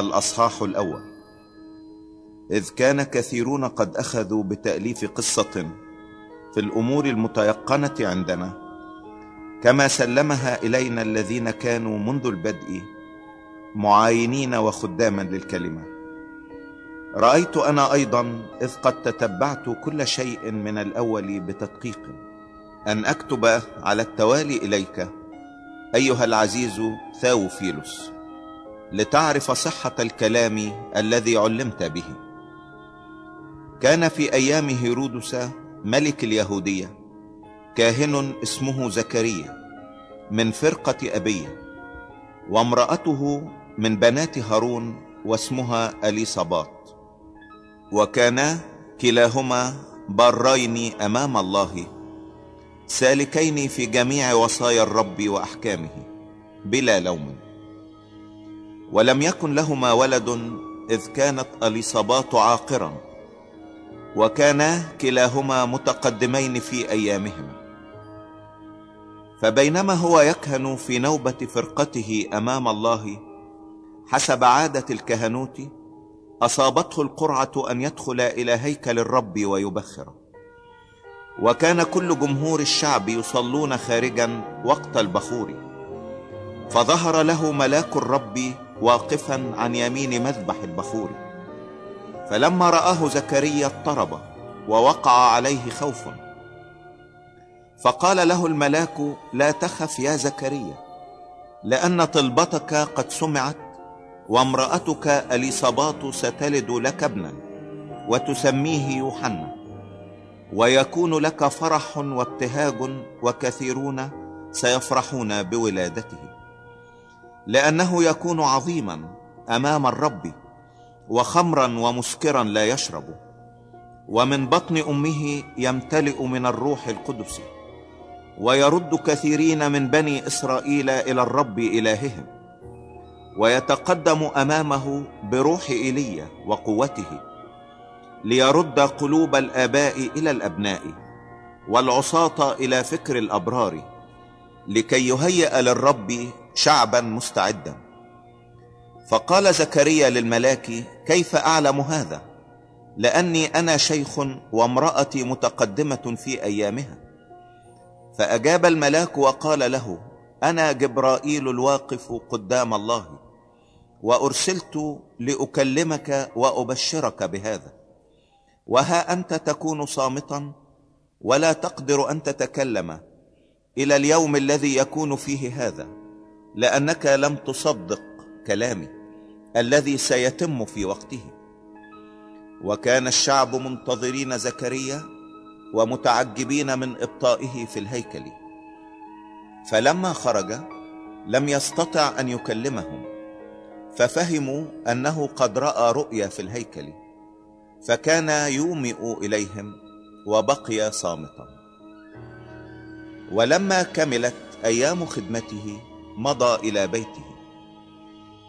الأصحاح الأول. إذ كان كثيرون قد أخذوا بتأليف قصة في الأمور المتيقنة عندنا كما سلمها إلينا الذين كانوا منذ البدء معاينين وخداما للكلمة. رأيت أنا أيضا إذ قد تتبعت كل شيء من الأول بتدقيق. أن أكتب على التوالي إليك أيها العزيز ثاوفيلوس. لتعرف صحة الكلام الذي علمت به. كان في أيام هيرودس ملك اليهودية كاهن اسمه زكريا من فرقة أبيه وامرأته من بنات هارون واسمها أليصابات وكانا كلاهما بارين أمام الله سالكين في جميع وصايا الرب وأحكامه بلا لوم. ولم يكن لهما ولد إذ كانت أليصابات عاقرا وكانا كلاهما متقدمين في أيامهما فبينما هو يكهن في نوبة فرقته أمام الله حسب عادة الكهنوت أصابته القرعة أن يدخل إلى هيكل الرب ويبخر وكان كل جمهور الشعب يصلون خارجا وقت البخور فظهر له ملاك الرب واقفا عن يمين مذبح البخور. فلما رآه زكريا اضطرب ووقع عليه خوف. فقال له الملاك لا تخف يا زكريا لأن طلبتك قد سمعت وامرأتك أليصابات ستلد لك ابنا وتسميه يوحنا ويكون لك فرح وابتهاج وكثيرون سيفرحون بولادته. لأنه يكون عظيما أمام الرب وخمرا ومسكرا لا يشرب. ومن بطن أمه يمتلئ من الروح القدس ويرد كثيرين من بني إسرائيل إلى الرب إلههم ويتقدم أمامه بروح إيليا وقوته ليرد قلوب الآباء إلى الأبناء والعصاة إلى فكر الأبرار لكي يهيئ للرب شعبا مستعدا. فقال زكريا للملاك كيف أعلم هذا؟ لأني أنا شيخ وامرأتي متقدمة في أيامها. فأجاب الملاك وقال له أنا جبرائيل الواقف قدام الله وأرسلت لأكلمك وأبشرك بهذا. وها أنت تكون صامتا ولا تقدر أن تتكلم إلى اليوم الذي يكون فيه هذا. لأنك لم تصدق كلامي الذي سيتم في وقته. وكان الشعب منتظرين زكريا ومتعجبين من إبطائه في الهيكل. فلما خرج لم يستطع أن يكلمهم ففهموا أنه قد رأى رؤيا في الهيكل فكان يومئ إليهم وبقي صامتا. ولما كملت أيام خدمته مضى إلى بيته.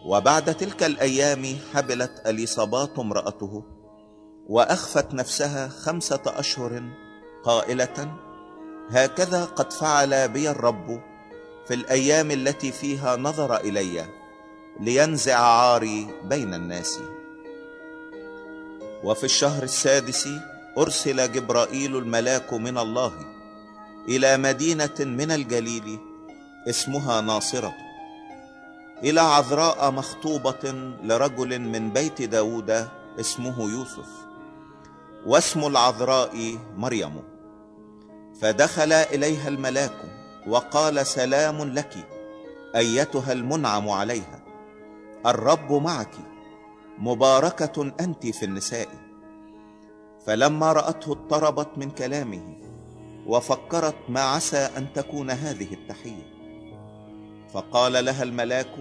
وبعد تلك الأيام حبلت أليصابات امرأته وأخفت نفسها خمسة أشهر قائلة هكذا قد فعل بي الرب في الأيام التي فيها نظر إلي لينزع عاري بين الناس. وفي الشهر السادس أرسل جبرائيل الملاك من الله إلى مدينة من الجليل اسمها ناصرة. إلى عذراء مخطوبة لرجل من بيت داود اسمه يوسف واسم العذراء مريم. فدخل إليها الملاك وقال سلام لك أيتها المنعم عليها الرب معك مباركة أنت في النساء. فلما رأته اضطربت من كلامه وفكرت ما عسى أن تكون هذه التحية. فقال لها الملاك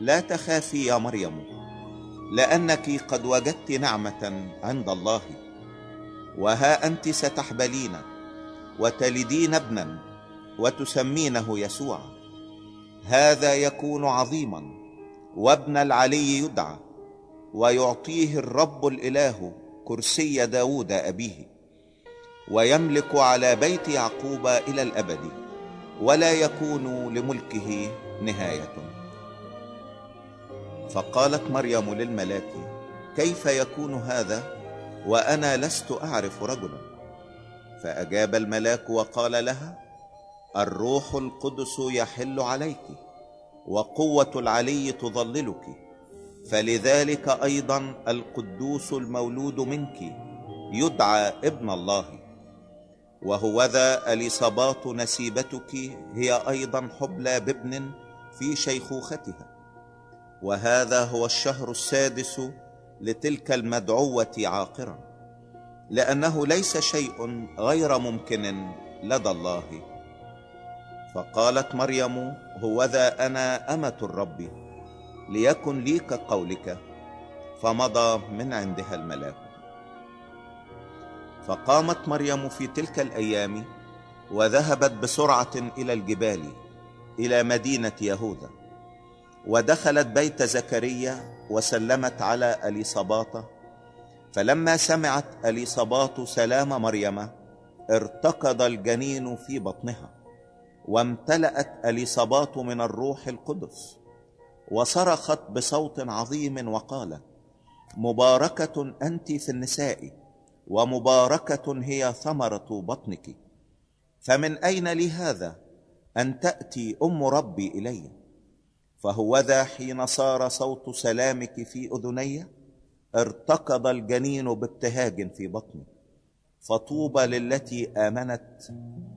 لا تخافي يا مريم لأنك قد وجدت نعمة عند الله وها أنت ستحبلين وتلدين ابنا وتسمينه يسوع. هذا يكون عظيما وابن العلي يدعى ويعطيه الرب الإله كرسي داود أبيه ويملك على بيت يعقوب إلى الأبد. ولا يكون لملكه نهاية. فقالت مريم للملاك كيف يكون هذا؟ وأنا لست أعرف رجلا. فأجاب الملاك وقال لها الروح القدس يحل عليك وقوة العلي تظللك فلذلك أيضا القدوس المولود منك يدعى ابن الله. وهوذا اليصابات نسيبتك هي أيضا حبلى بابن في شيخوختها. وهذا هو الشهر السادس لتلك المدعوة عاقرا لأنه ليس شيء غير ممكن لدى الله. فقالت مريم هوذا أنا أمة الرب ليكن لي كقولك فمضى من عندها الملاك. فقامت مريم في تلك الأيام وذهبت بسرعة إلى الجبال إلى مدينة يهوذا. ودخلت بيت زكريا وسلمت على اليصاباط فلما سمعت اليصاباط سلام مريم ارتكض الجنين في بطنها وامتلأت اليصاباط من الروح القدس. وصرخت بصوت عظيم وقالت مباركة أنت في النساء. ومباركة هي ثمرة بطنك. فمن أين لي هذا أن تأتي أم ربي إلي؟ فهوذا حين صار صوت سلامك في أذني؟ ارتكض الجنين بابتهاج في بطني. فطوبى للتي آمنت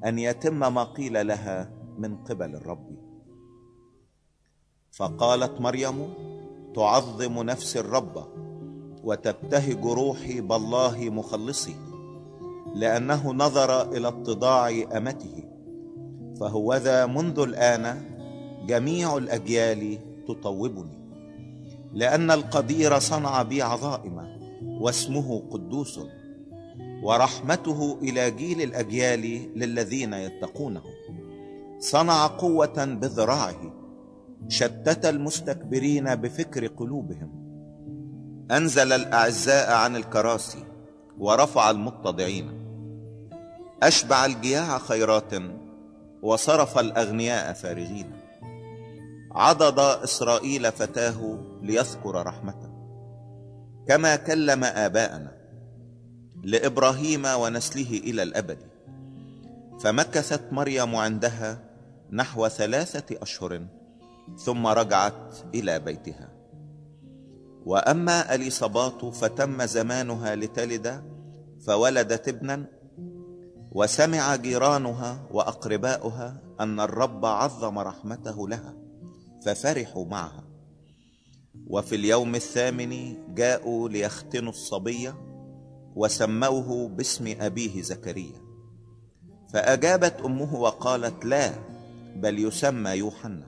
أن يتم ما قيل لها من قبل الرب. فقالت مريم تعظم نفس الرب. وتبتهج روحي بالله مخلصي لأنه نظر إلى اتضاع أمته. فهوذا منذ الآن جميع الأجيال تطوبني لأن القدير صنع بي عظائم واسمه قدوس ورحمته إلى جيل الأجيال للذين يتقونه. صنع قوة بذراعه شتت المستكبرين بفكر قلوبهم. أنزل الأعزاء عن الكراسي ورفع المتضعين. أشبع الجياع خيرات وصرف الأغنياء فارغين. عضد إسرائيل فتاه ليذكر رحمته. كما كلم آباءنا لإبراهيم ونسله إلى الأبد. فمكثت مريم عندها نحو ثلاثة أشهر ثم رجعت إلى بيتها. وأما اليصابات فتم زمانها لتلد فولدت ابنا وسمع جيرانها وأقرباؤها أن الرب عظم رحمته لها ففرحوا معها. وفي اليوم الثامن جاءوا ليختنوا الصبي وسموه باسم أبيه زكريا. فأجابت أمه وقالت لا بل يسمى يوحنا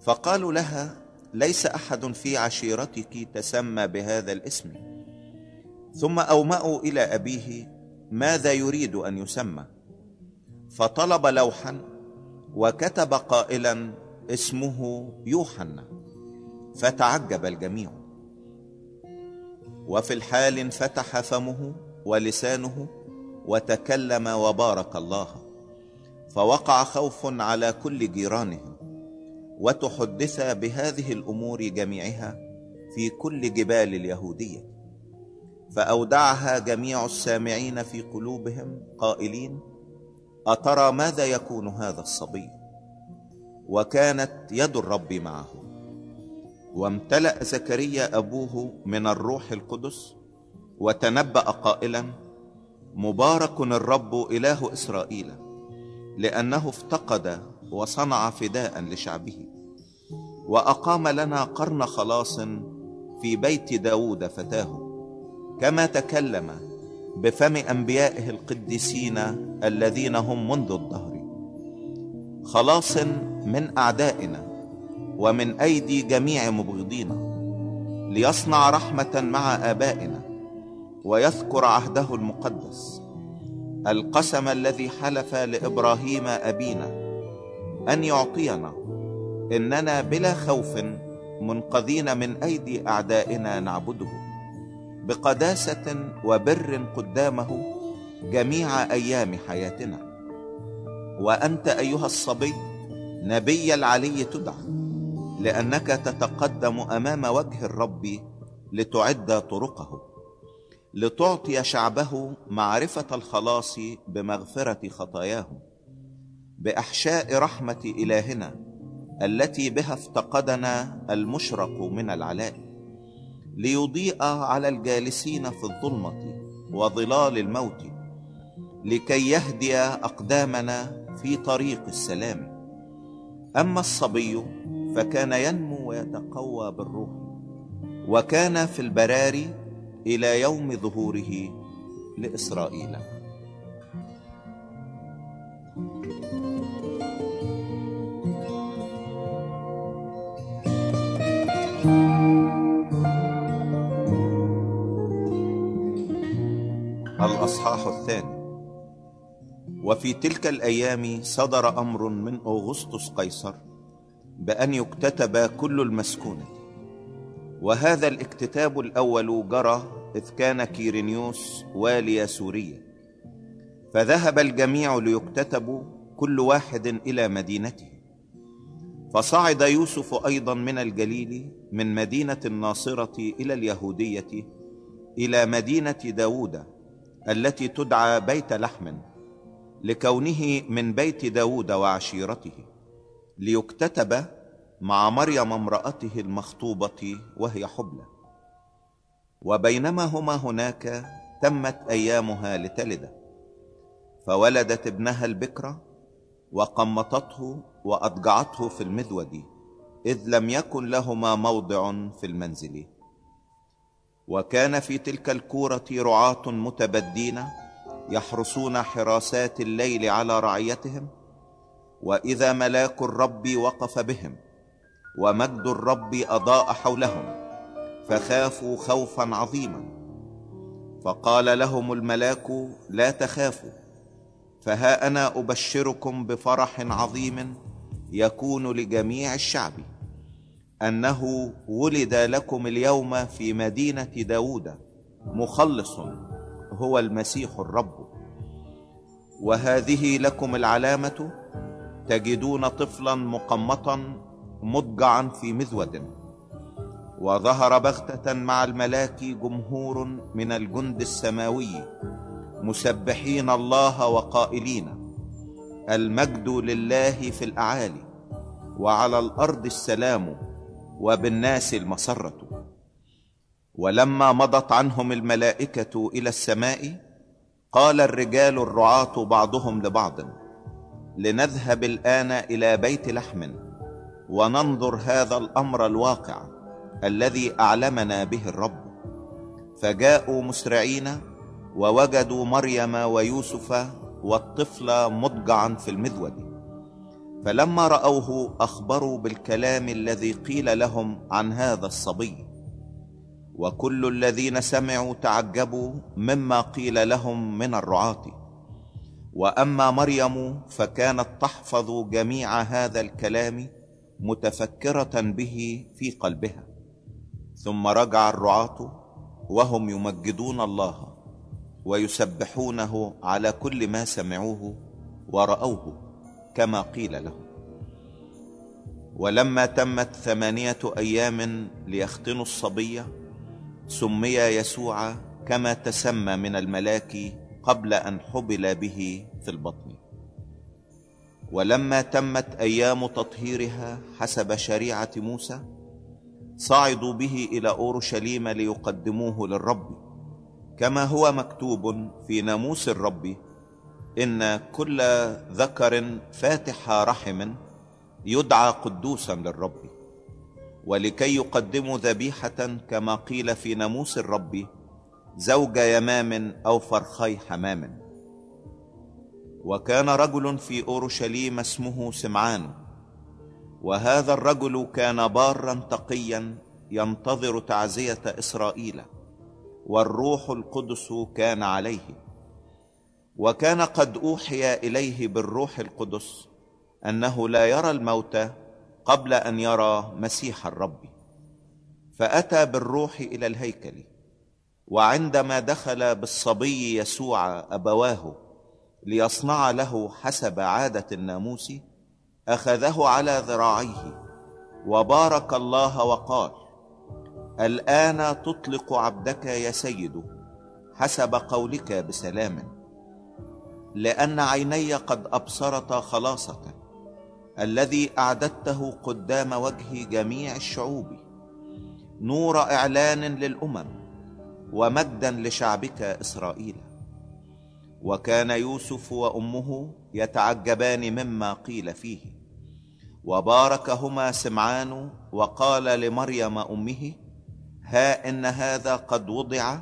فقالوا لها ليس أحد في عشيرتك تسمى بهذا الاسم. ثم اومأوا إلى أبيه ماذا يريد أن يسمى؟ فطلب لوحا وكتب قائلا اسمه يوحنا فتعجب الجميع. وفي الحال انفتح فمه ولسانه وتكلم وبارك الله فوقع خوف على كل جيرانهم وتحدث بهذه الأمور جميعها في كل جبال اليهودية فأودعها جميع السامعين في قلوبهم قائلين أترى ماذا يكون هذا الصبي؟ وكانت يد الرب معه. وامتلأ زكريا أبوه من الروح القدس وتنبأ قائلا مبارك الرب إله إسرائيل لأنه افتقد وصنع فداء لشعبه وأقام لنا قرن خلاص في بيت داود فتاه كما تكلم بفم أنبيائه القديسين الذين هم منذ الدهر. خلاص من أعدائنا ومن أيدي جميع مبغضينا ليصنع رحمة مع آبائنا ويذكر عهده المقدس القسم الذي حلف لإبراهيم أبينا. أن يعطينا إننا بلا خوف منقذين من أيدي أعدائنا نعبده بقداسة وبر قدامه جميع أيام حياتنا. وأنت أيها الصبي نبي العلي تدعى لأنك تتقدم أمام وجه الرب لتعد طرقه لتعطي شعبه معرفة الخلاص بمغفرة خطاياهم بأحشاء رحمة إلهنا التي بها افتقدنا المشرق من العلاء ليضيء على الجالسين في الظلمة وظلال الموت لكي يهدي أقدامنا في طريق السلام. أما الصبي فكان ينمو ويتقوى بالروح وكان في البراري إلى يوم ظهوره لإسرائيل. الإصحاح الثاني. وفي تلك الأيام صدر أمر من أغسطس قيصر بأن يكتتب كل المسكونة. وهذا الاكتتاب الأول جرى إذ كان كيرينيوس والي سوريا. فذهب الجميع ليكتتبوا كل واحد إلى مدينته. فصعد يوسف أيضا من الجليل من مدينة الناصرة إلى اليهودية إلى مدينة داود التي تدعى بيت لحم لكونه من بيت داود وعشيرته ليكتتب مع مريم امرأته المخطوبة وهي حبلى. وبينما هما هناك تمت أيامها لتلد فولدت ابنها البكرة وقمطته وأضجعته في المذود إذ لم يكن لهما موضع في المنزل. وكان في تلك الكورة رعاة متبدين يحرسون حراسات الليل على رعيتهم وإذا ملاك الرب وقف بهم ومجد الرب أضاء حولهم فخافوا خوفا عظيما. فقال لهم الملاك لا تخافوا فها أنا أبشركم بفرح عظيم يكون لجميع الشعب. أنه ولد لكم اليوم في مدينة داود مخلص هو المسيح الرب. وهذه لكم العلامة تجدون طفلا مقمطا مضجعا في مذود. وظهر بغتة مع الملاك جمهور من الجند السماوي مسبحين الله وقائلين المجد لله في الأعالي وعلى الأرض السلام وبالناس المسره ولما مضت عنهم الملائكة إلى السماء قال الرجال الرعاة بعضهم لبعض لنذهب الآن إلى بيت لحم وننظر هذا الأمر الواقع الذي أعلمنا به الرب. فجاءوا مسرعين ووجدوا مريم ويوسف والطفل مضجعا في المذود. فلما رأوه أخبروا بالكلام الذي قيل لهم عن هذا الصبي. وكل الذين سمعوا تعجبوا مما قيل لهم من الرعاة. وأما مريم فكانت تحفظ جميع هذا الكلام متفكرة به في قلبها. ثم رجع الرعاة وهم يمجدون الله ويسبحونه على كل ما سمعوه ورأوه. كما قيل لهم ولما تمت ثمانية أيام ليختنوا الصبيه سمي يسوع كما تسمى من الملاك قبل أن حبل به في البطن. ولما تمت أيام تطهيرها حسب شريعة موسى صعدوا به إلى أورشليم ليقدموه للرب كما هو مكتوب في ناموس الرب إن كل ذكر فاتح رحم يدعى قدوسا للرب ولكي يقدموا ذبيحة كما قيل في ناموس الرب زوج يمام أو فرخي حمام. وكان رجل في أورشليم اسمه سمعان وهذا الرجل كان بارا تقيا ينتظر تعزية إسرائيل والروح القدس كان عليه. وكان قد أوحي إليه بالروح القدس أنه لا يرى الموت قبل أن يرى مسيح الرب. فأتى بالروح إلى الهيكل وعندما دخل بالصبي يسوع أبواه ليصنع له حسب عادة الناموس أخذه على ذراعيه وبارك الله وقال الآن تطلق عبدك يا سيد حسب قولك بسلام. لأن عيني قد أبصرتا خلاصك الذي أعددته قدام وجه جميع الشعوب. نور إعلان للأمم ومجدا لشعبك إسرائيل. وكان يوسف وأمه يتعجبان مما قيل فيه. وباركهما سمعان وقال لمريم أمه ها إن هذا قد وضع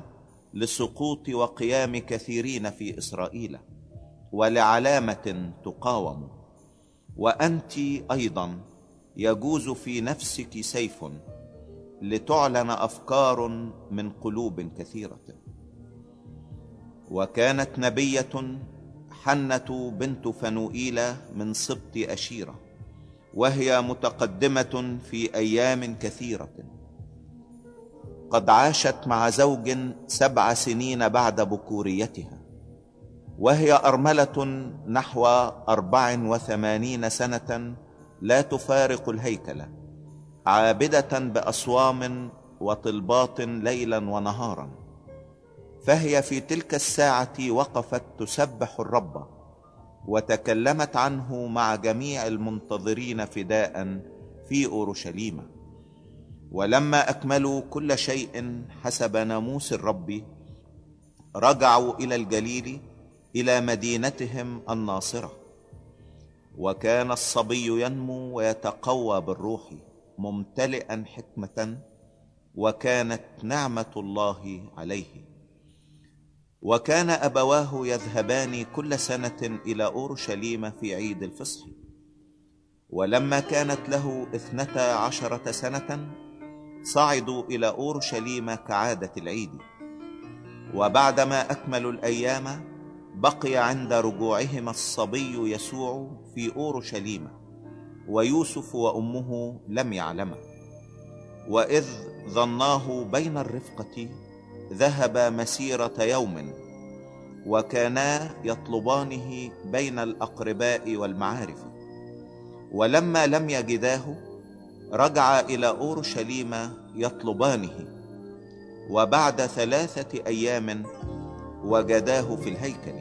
لسقوط وقيام كثيرين في إسرائيل. ولعلامة تقاوم. وأنت أيضا يجوز في نفسك سيف لتعلن أفكار من قلوب كثيرة. وكانت نبية حنة بنت فنوئيل من سبط أشيرة وهي متقدمة في أيام كثيرة. قد عاشت مع زوج سبع سنين بعد بكوريتها. وهي أرملة نحو أربع وثمانين سنة لا تفارق الهيكل عابدة بأصوام وطلبات ليلا ونهارا. فهي في تلك الساعة وقفت تسبح الرب وتكلمت عنه مع جميع المنتظرين فداء في أورشليم. ولما أكملوا كل شيء حسب ناموس الرب رجعوا إلى الجليل إلى مدينتهم الناصرة. وكان الصبي ينمو ويتقوى بالروح ممتلئا حكمة وكانت نعمة الله عليه. وكان أبواه يذهبان كل سنة إلى أورشليم في عيد الفصح. ولما كانت له اثنتا عشرة سنة صعدوا إلى أورشليم كعادة العيد. وبعدما أكملوا الأيام بقي عند رجوعهما الصبي يسوع في أورشليم ويوسف وأمه لم يعلما. وإذ ظناه بين الرفقة ذهب مسيرة يوم وكانا يطلبانه بين الأقرباء والمعارف. ولما لم يجداه رجع إلى أورشليم يطلبانه. وبعد ثلاثة أيام وجداه في الهيكل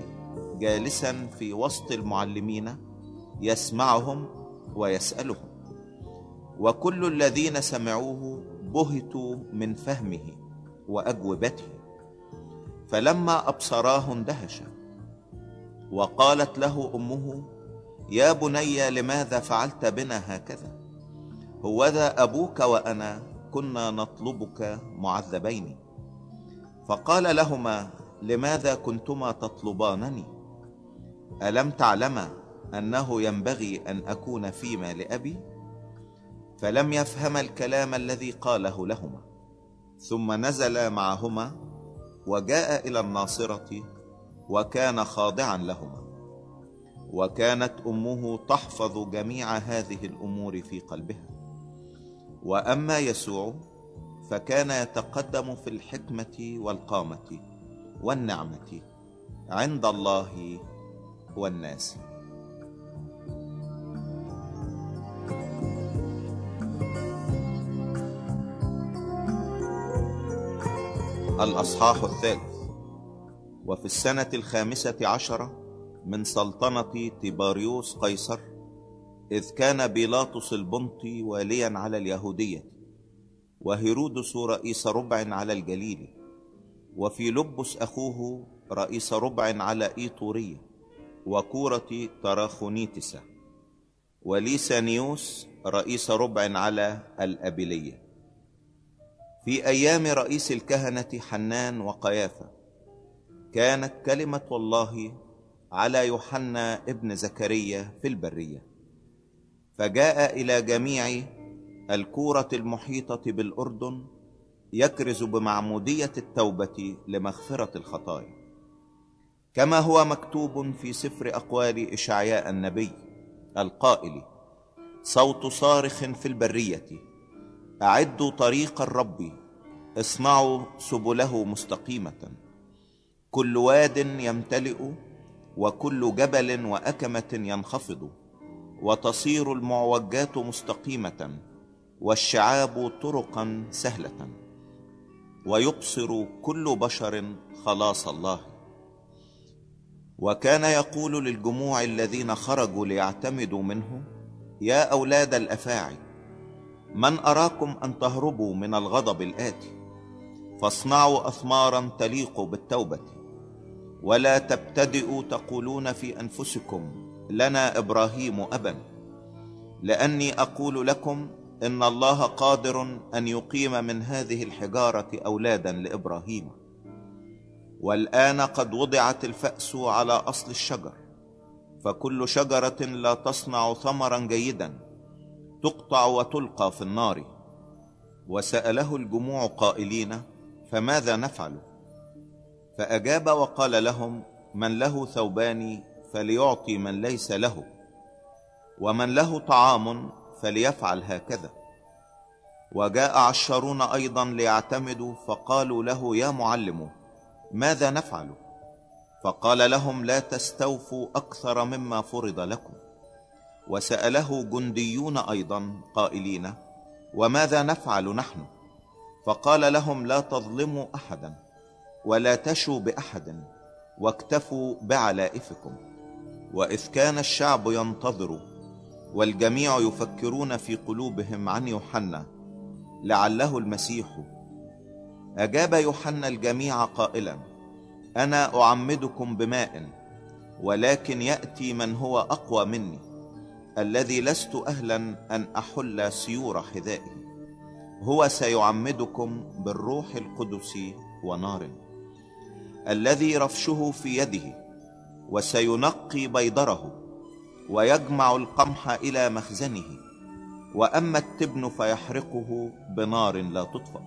جالسا في وسط المعلمين يسمعهم ويسألهم. وكل الذين سمعوه بهتوا من فهمه وأجوبته. فلما أبصراه اندهش. وقالت له أمه يا بني لماذا فعلت بنا هكذا؟ هوذا أبوك وأنا كنا نطلبك معذبين. فقال لهما لماذا كنتما تطلبانني؟ ألم تعلما أنه ينبغي أن أكون فيما لأبي؟ فلم يفهم الكلام الذي قاله لهما. ثم نزل معهما وجاء إلى الناصرة وكان خاضعا لهما. وكانت أمه تحفظ جميع هذه الأمور في قلبها. وأما يسوع فكان يتقدم في الحكمة والقامة. والنعمة عند الله والناس. الأصحاح الثالث وفي السنة الخامسة عشرة من سلطنة تيباريوس قيصر إذ كان بيلاطس البنطي واليا على اليهودية وهيرودس رئيس ربع على الجليل وفي لبس أخوه رئيس ربع على إيطورية وكورة تراخونيتسة وليسانيوس رئيس ربع على الأبلية. في أيام رئيس الكهنة حنان وقيافة كانت كلمة الله على يوحنا ابن زكريا في البرية. فجاء إلى جميع الكورة المحيطة بالأردن يكرز بمعمودية التوبة لمغفرة الخطايا. كما هو مكتوب في سفر أقوال إشعياء النبي القائل صوت صارخ في البرية أعدوا طريق الرب اصنعوا سبله مستقيمة. كل واد يمتلئ وكل جبل وأكمة ينخفض وتصير المعوجات مستقيمة والشعاب طرقا سهلة. ويبصر كل بشر خلاص الله. وكان يقول للجموع الذين خرجوا ليعتمدوا منه يا أولاد الأفاعي من أراكم أن تهربوا من الغضب الآتي؟ فاصنعوا أثمارا تليق بالتوبة. ولا تبتدئوا تقولون في أنفسكم لنا إبراهيم أبا. لأني أقول لكم إن الله قادر أن يقيم من هذه الحجارة أولادا لإبراهيم. والآن قد وضعت الفأس على أصل الشجر فكل شجرة لا تصنع ثمرا جيدا تقطع وتلقى في النار. وسأله الجموع قائلين فماذا نفعل؟ فأجاب وقال لهم من له ثوبان فليعطي من ليس له ومن له طعام فليفعل هكذا. وجاء عشرون أيضا ليعتمدوا فقالوا له يا معلم ماذا نفعل؟ فقال لهم لا تستوفوا أكثر مما فرض لكم. وسأله جنديون أيضا قائلين وماذا نفعل نحن؟ فقال لهم لا تظلموا أحدا ولا تشوا بأحد واكتفوا بعلائفكم. وإذ كان الشعب ينتظر والجميع يفكرون في قلوبهم عن يوحنا لعله المسيح. أجاب يوحنا الجميع قائلا أنا أعمدكم بماء ولكن يأتي من هو أقوى مني الذي لست أهلا أن أحل سيور حذائه هو سيعمدكم بالروح القدس ونار الذي رفشه في يده وسينقي بيضره. ويجمع القمح إلى مخزنه وأما التبن فيحرقه بنار لا تطفأ.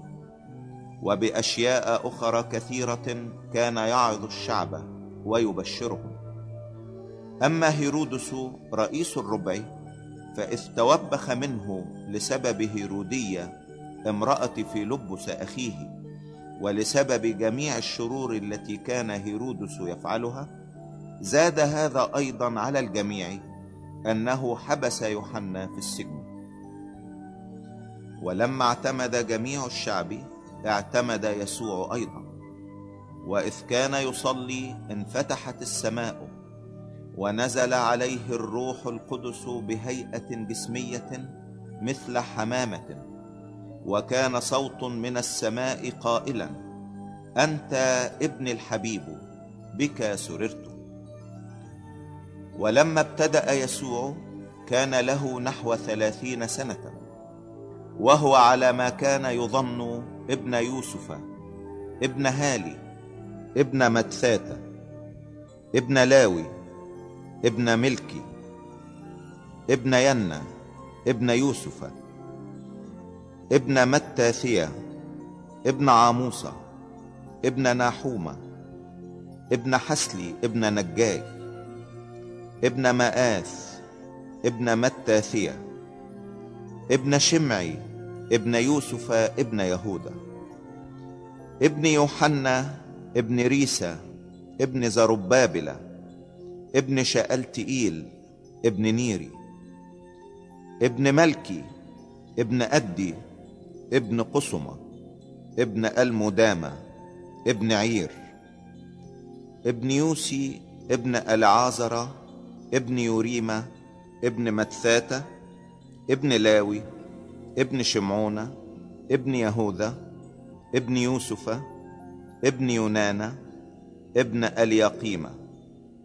وبأشياء أخرى كثيرة كان يعظ الشعب ويبشرهم أما هيرودس رئيس الربع فإذ توبخ منه لسبب هيرودية امرأة في لبس أخيه ولسبب جميع الشرور التي كان هيرودس يفعلها زاد هذا أيضا على الجميع أنه حبس يوحنا في السجن. ولما اعتمد جميع الشعب اعتمد يسوع أيضا. وإذ كان يصلي انفتحت السماء. ونزل عليه الروح القدس بهيئة جسمية مثل حمامة. وكان صوت من السماء قائلا أنت ابن الحبيب بك سررت. ولما ابتدأ يسوع كان له نحو ثلاثين سنة وهو على ما كان يظن ابن يوسف ابن هالي ابن متثاتة ابن لاوي ابن ملكي ابن ينا ابن يوسف ابن متاثية ابن عاموسة ابن ناحومة ابن حسلي ابن نجاي. ابن مآث ابن متاثية ابن شمعي ابن يوسف ابن يهوذا ابن يوحنا ابن ريسا ابن زربابل ابن شألتئيل ابن نيري ابن ملكي ابن أدي ابن قصمة ابن المدامة ابن عير ابن يوسي ابن العازرة ابن يوريمة ابن متثاتة ابن لاوي ابن شمعونة ابن يهوذا ابن يوسف ابن يونانا ابن اليقيمة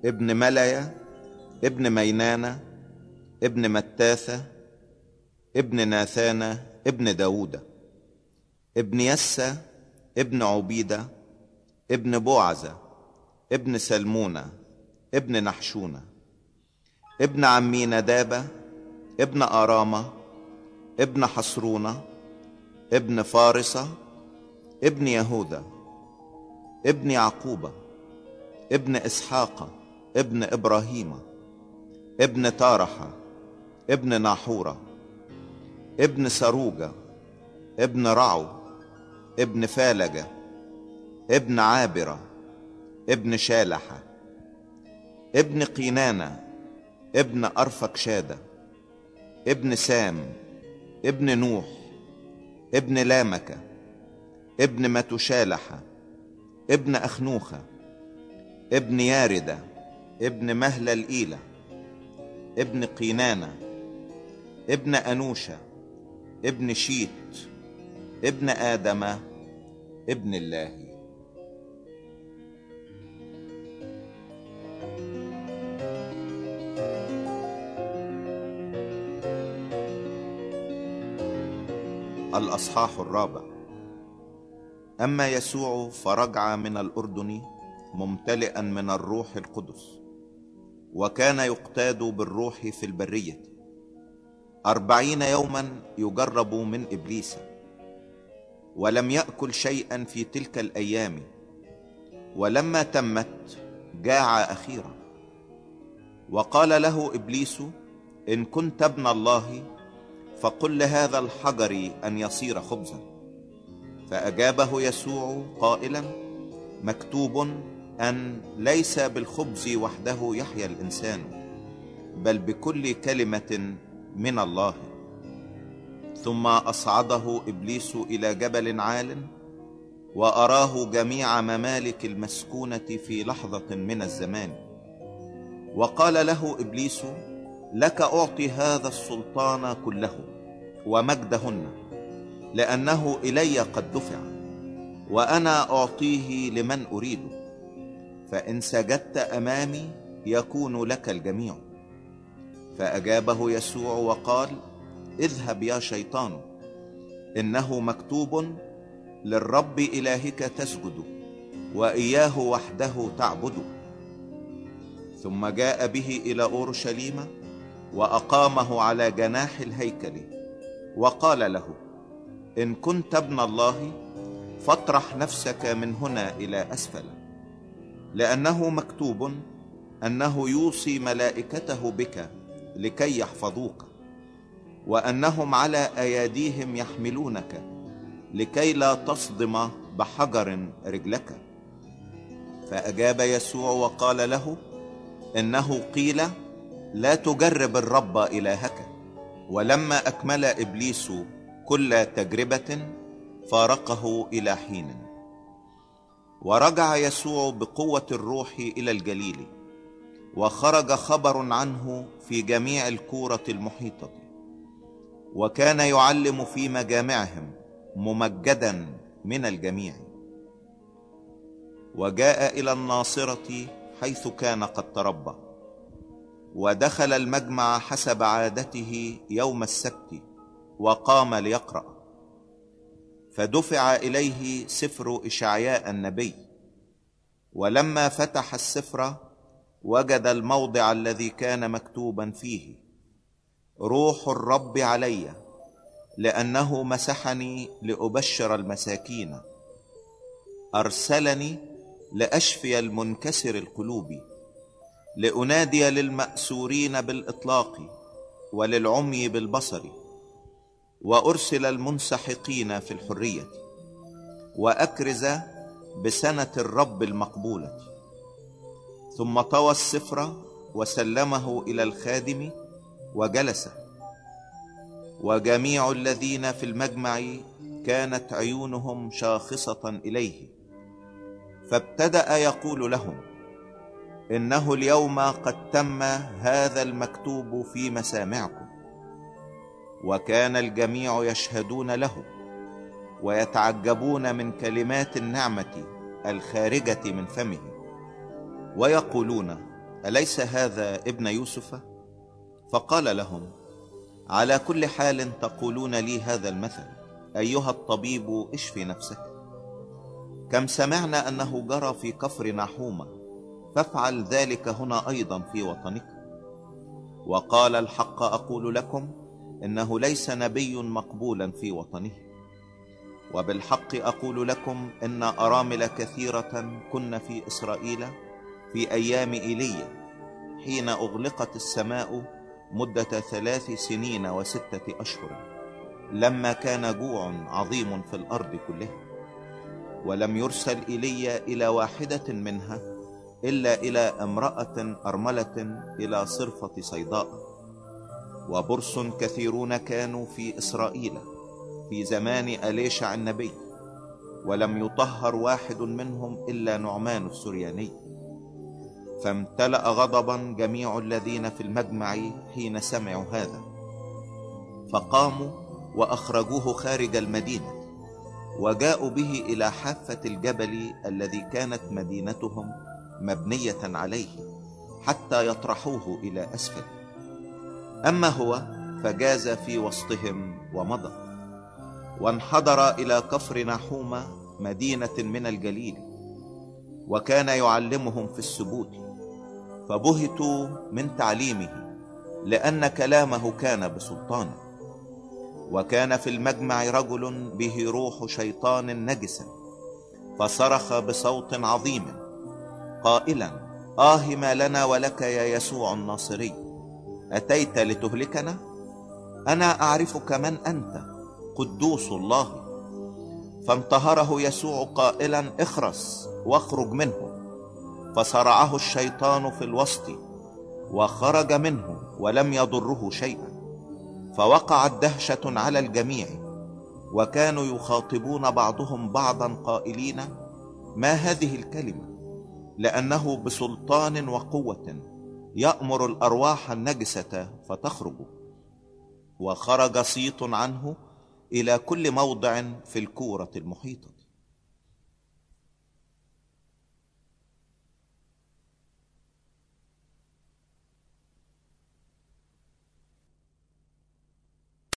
ابن ملايا ابن مينانة ابن متاثة ابن ناثانة ابن داود ابن يسى ابن عبيدة ابن بوعزة ابن سلمونة ابن نحشونة. ابن عمي ندابة ابن أرامة ابن حصرونة ابن فارسة ابن يهوذا ابن يعقوبة ابن إسحاق ابن إبراهيم ابن تارحة ابن ناحورة ابن سروجة ابن رعو ابن فالجة ابن عابرة ابن شالحة ابن قينانة ابن أرفكشادة ابن سام ابن نوح ابن لامك ابن متشالح ابن أخنوخة ابن ياردة ابن مهل الإيلة ابن قينانة ابن أنوشة ابن شيت ابن آدم ابن الله. الأصحاح الرابع. أما يسوع فرجع من الأردن ممتلئا من الروح القدس وكان يقتاد بالروح في البرية. أربعين يوما يجرب من إبليس ولم يأكل شيئا في تلك الأيام ولما تمت جاع أخيرا. وقال له إبليس إن كنت ابن الله فقل لهذا الحجر أن يصير خبزا. فأجابه يسوع قائلا مكتوب أن ليس بالخبز وحده يحيا الإنسان بل بكل كلمة من الله. ثم أصعده إبليس إلى جبل عال وأراه جميع ممالك المسكونة في لحظة من الزمان. وقال له إبليس لك أعطي هذا السلطان كله ومجدهن لأنه إلي قد دفع وأنا أعطيه لمن أريده فإن سجدت أمامي يكون لك الجميع. فأجابه يسوع وقال اذهب يا شيطان إنه مكتوب للرب إلهك تسجد وإياه وحده تعبد. ثم جاء به إلى أورشليم وأقامه على جناح الهيكل. وقال له إن كنت ابن الله فاطرح نفسك من هنا إلى أسفل. لأنه مكتوب أنه يوصي ملائكته بك لكي يحفظوك وأنهم على أياديهم يحملونك لكي لا تصدم بحجر رجلك. فأجاب يسوع وقال له إنه قيل لا تجرب الرب إلهك ولما أكمل إبليس كل تجربة فارقه إلى حين. ورجع يسوع بقوة الروح إلى الجليل وخرج خبر عنه في جميع الكورة المحيطة وكان يعلم في مجامعهم ممجدا من الجميع. وجاء إلى الناصرة حيث كان قد تربى. ودخل المجمع حسب عادته يوم السبت وقام ليقرأ. فدفع إليه سفر إشعياء النبي. ولما فتح السفر وجد الموضع الذي كان مكتوبا فيه روح الرب علي لأنه مسحني لأبشر المساكين. أرسلني لأشفي المنكسر القلوب. لأنادي للمأسورين بالإطلاق وللعمي بالبصر وأرسل المنسحقين في الحرية وأكرز بسنة الرب المقبولة. ثم طوى السفر وسلمه إلى الخادم وجلس. وجميع الذين في المجمع كانت عيونهم شاخصة إليه. فابتدأ يقول لهم إنه اليوم قد تم هذا المكتوب في مسامعكم وكان الجميع يشهدون له ويتعجبون من كلمات النعمة الخارجة من فمه ويقولون أليس هذا ابن يوسف؟ فقال لهم على كل حال تقولون لي هذا المثل أيها الطبيب اشفي نفسك كم سمعنا أنه جرى في كفر نحومة فافعل ذلك هنا أيضا في وطنك. وقال الحق أقول لكم إنه ليس نبي مقبولا في وطنه. وبالحق أقول لكم إن أرامل كثيرة كن في إسرائيل في أيام إيليا حين أغلقت السماء مدة ثلاث سنين وستة أشهر لما كان جوع عظيم في الأرض كلها ولم يرسل إلي إلى واحدة منها إلا إلى امرأة أرملة إلى صرفة صيداء وبرص كثيرون كانوا في إسرائيل في زمان أليشع النبي ولم يطهر واحد منهم إلا نعمان السرياني. فامتلأ غضبا جميع الذين في المجمع حين سمعوا هذا. فقاموا وأخرجوه خارج المدينة وجاءوا به إلى حافة الجبل الذي كانت مدينتهم مبنية عليه حتى يطرحوه إلى أسفل. أما هو فجاز في وسطهم ومضى وانحدر إلى كفر نحومة مدينة من الجليل وكان يعلمهم في السبوت فبهتوا من تعليمه لأن كلامه كان بسلطان وكان في المجمع رجل به روح شيطان نجس فصرخ بصوت عظيم قائلا آه ما لنا ولك يا يسوع الناصري أتيت لتهلكنا؟ أنا أعرفك من أنت قدوس الله. فانتهره يسوع قائلا اخرس واخرج منه. فصرعه الشيطان في الوسط وخرج منه ولم يضره شيئا. فوقعت دهشة على الجميع وكانوا يخاطبون بعضهم بعضا قائلين ما هذه الكلمة؟ لأنه بسلطان وقوة يأمر الأرواح النجسة فتخرج. وخرج صيت عنه إلى كل موضع في الكورة المحيطة.